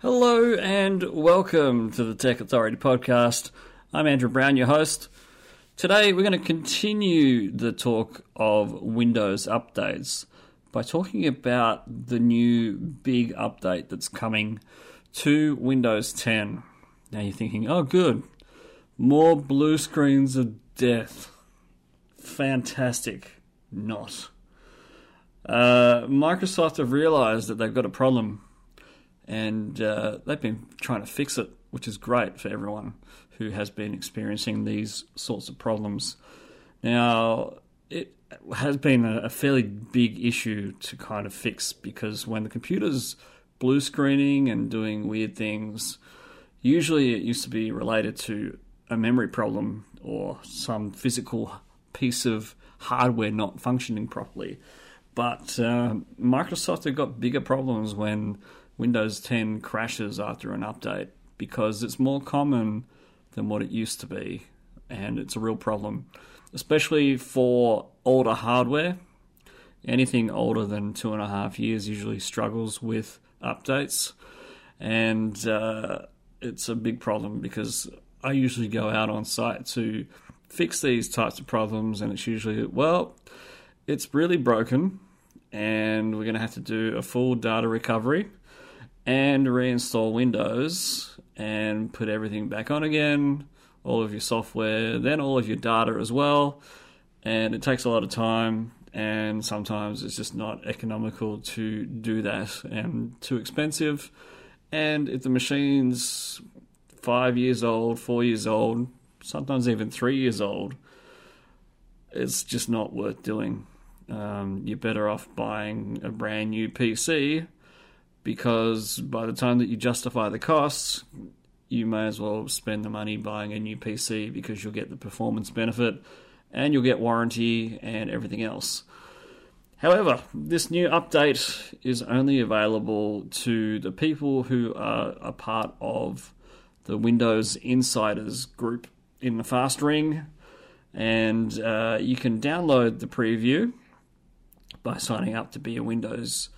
Hello and welcome to the Tech Authority podcast. I'm Andrew Brown, your host. Today we're going to continue the talk of Windows updates by talking about the new big update that's coming to Windows 10. Now you're thinking, oh, good, more blue screens of death. Fantastic. Not. Uh, Microsoft have realized that they've got a problem and uh, they've been trying to fix it, which is great for everyone who has been experiencing these sorts of problems. Now, it has been a, fairly big issue to kind of fix because when the computer's blue screening and doing weird things, usually it used to be related to a memory problem or some physical piece of hardware not functioning properly. But uh, Microsoft have got bigger problems when Windows 10 crashes after an update because it's more common than what it used to be, and it's a real problem, especially for older hardware. Anything older than two and a half years usually struggles with updates, and uh, it's a big problem because I usually go out on site to fix these types of problems, and it's usually, well, it's really broken, and we're going to have to do a full data recovery and reinstall Windows and put everything back on again, all of your software, then all of your data as well. And it takes a lot of time, and sometimes it's just not economical to do that and too expensive. And if the machine's five years old, four years old, sometimes even three years old, it's just not worth doing. Um, you're better off buying a brand new PC because by the time that you justify the costs, you may as well spend the money buying a new PC because you'll get the performance benefit and you'll get warranty and everything else. However, this new update is only available to the people who are a part of the Windows Insiders group in the Fast Ring, and uh, you can download the preview by signing up to be a Windows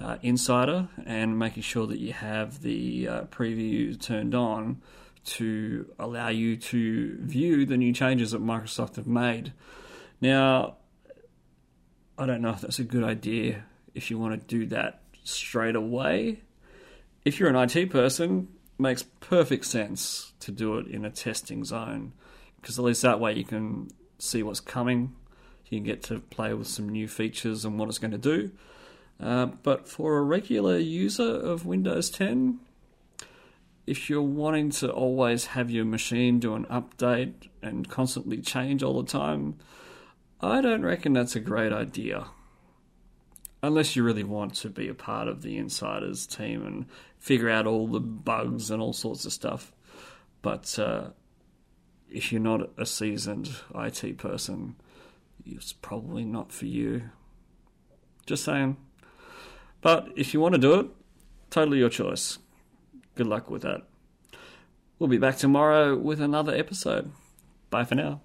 uh, Insider and making sure that you have the uh, preview turned on to allow you to view the new changes that Microsoft have made. Now, I don't know if that's a good idea if you want to do that straight away. If you're an IT person, makes perfect sense to do it in a testing zone because at least that way you can see what's coming. You can get to play with some new features and what it's going to do. Uh, but for a regular user of Windows 10, if you're wanting to always have your machine do an update and constantly change all the time, I don't reckon that's a great idea. Unless you really want to be a part of the insiders team and figure out all the bugs and all sorts of stuff. But uh, if you're not a seasoned IT person, it's probably not for you. Just saying. But if you want to do it, totally your choice. Good luck with that. We'll be back tomorrow with another episode. Bye for now.